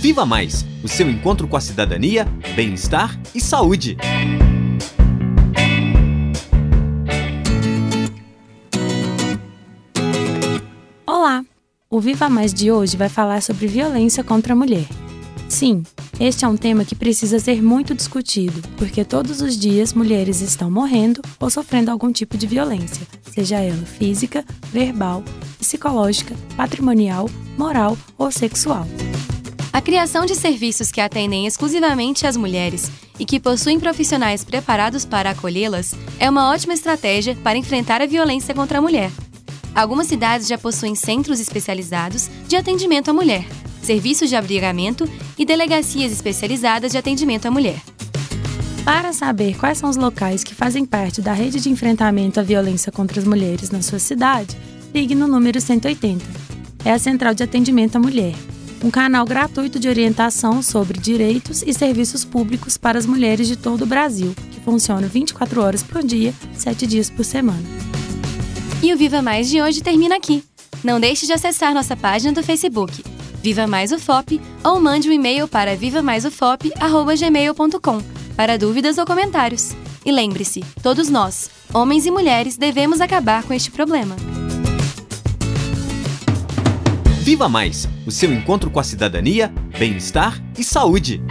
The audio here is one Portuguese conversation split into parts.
Viva Mais o seu encontro com a cidadania, bem-estar e saúde. Olá! O Viva Mais de hoje vai falar sobre violência contra a mulher. Sim, este é um tema que precisa ser muito discutido, porque todos os dias mulheres estão morrendo ou sofrendo algum tipo de violência, seja ela física, verbal, psicológica, patrimonial, moral ou sexual. A criação de serviços que atendem exclusivamente as mulheres e que possuem profissionais preparados para acolhê-las é uma ótima estratégia para enfrentar a violência contra a mulher. Algumas cidades já possuem centros especializados de atendimento à mulher, serviços de abrigamento e delegacias especializadas de atendimento à mulher. Para saber quais são os locais que fazem parte da rede de enfrentamento à violência contra as mulheres na sua cidade, ligue no número 180. É a Central de Atendimento à Mulher, um canal gratuito de orientação sobre direitos e serviços públicos para as mulheres de todo o Brasil, que funciona 24 horas por dia, 7 dias por semana. E o Viva Mais de hoje termina aqui. Não deixe de acessar nossa página do Facebook, Viva Mais UFOP, ou mande um e-mail para vivamaisufop.gmail.com para dúvidas ou comentários. E lembre-se, todos nós, homens e mulheres, devemos acabar com este problema. Viva Mais o seu encontro com a cidadania, bem-estar e saúde.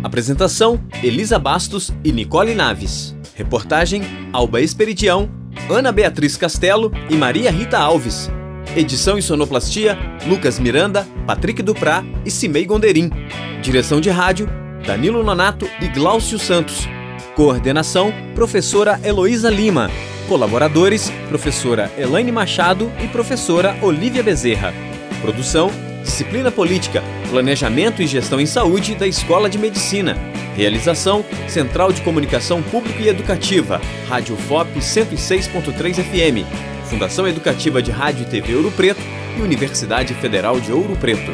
Apresentação: Elisa Bastos e Nicole Naves. Reportagem: Alba Esperidião, Ana Beatriz Castelo e Maria Rita Alves. Edição e sonoplastia: Lucas Miranda, Patrick Duprá e Cimei Gonderim. Direção de rádio: Danilo Nonato e Glaucio Santos. Coordenação: Professora Heloísa Lima. Colaboradores: Professora Elaine Machado e Professora Olivia Bezerra. Produção: Disciplina Política, Planejamento e Gestão em Saúde da Escola de Medicina. Realização: Central de Comunicação Pública e Educativa, Rádio FOP 106.3 FM, Fundação Educativa de Rádio e TV Ouro Preto e Universidade Federal de Ouro Preto.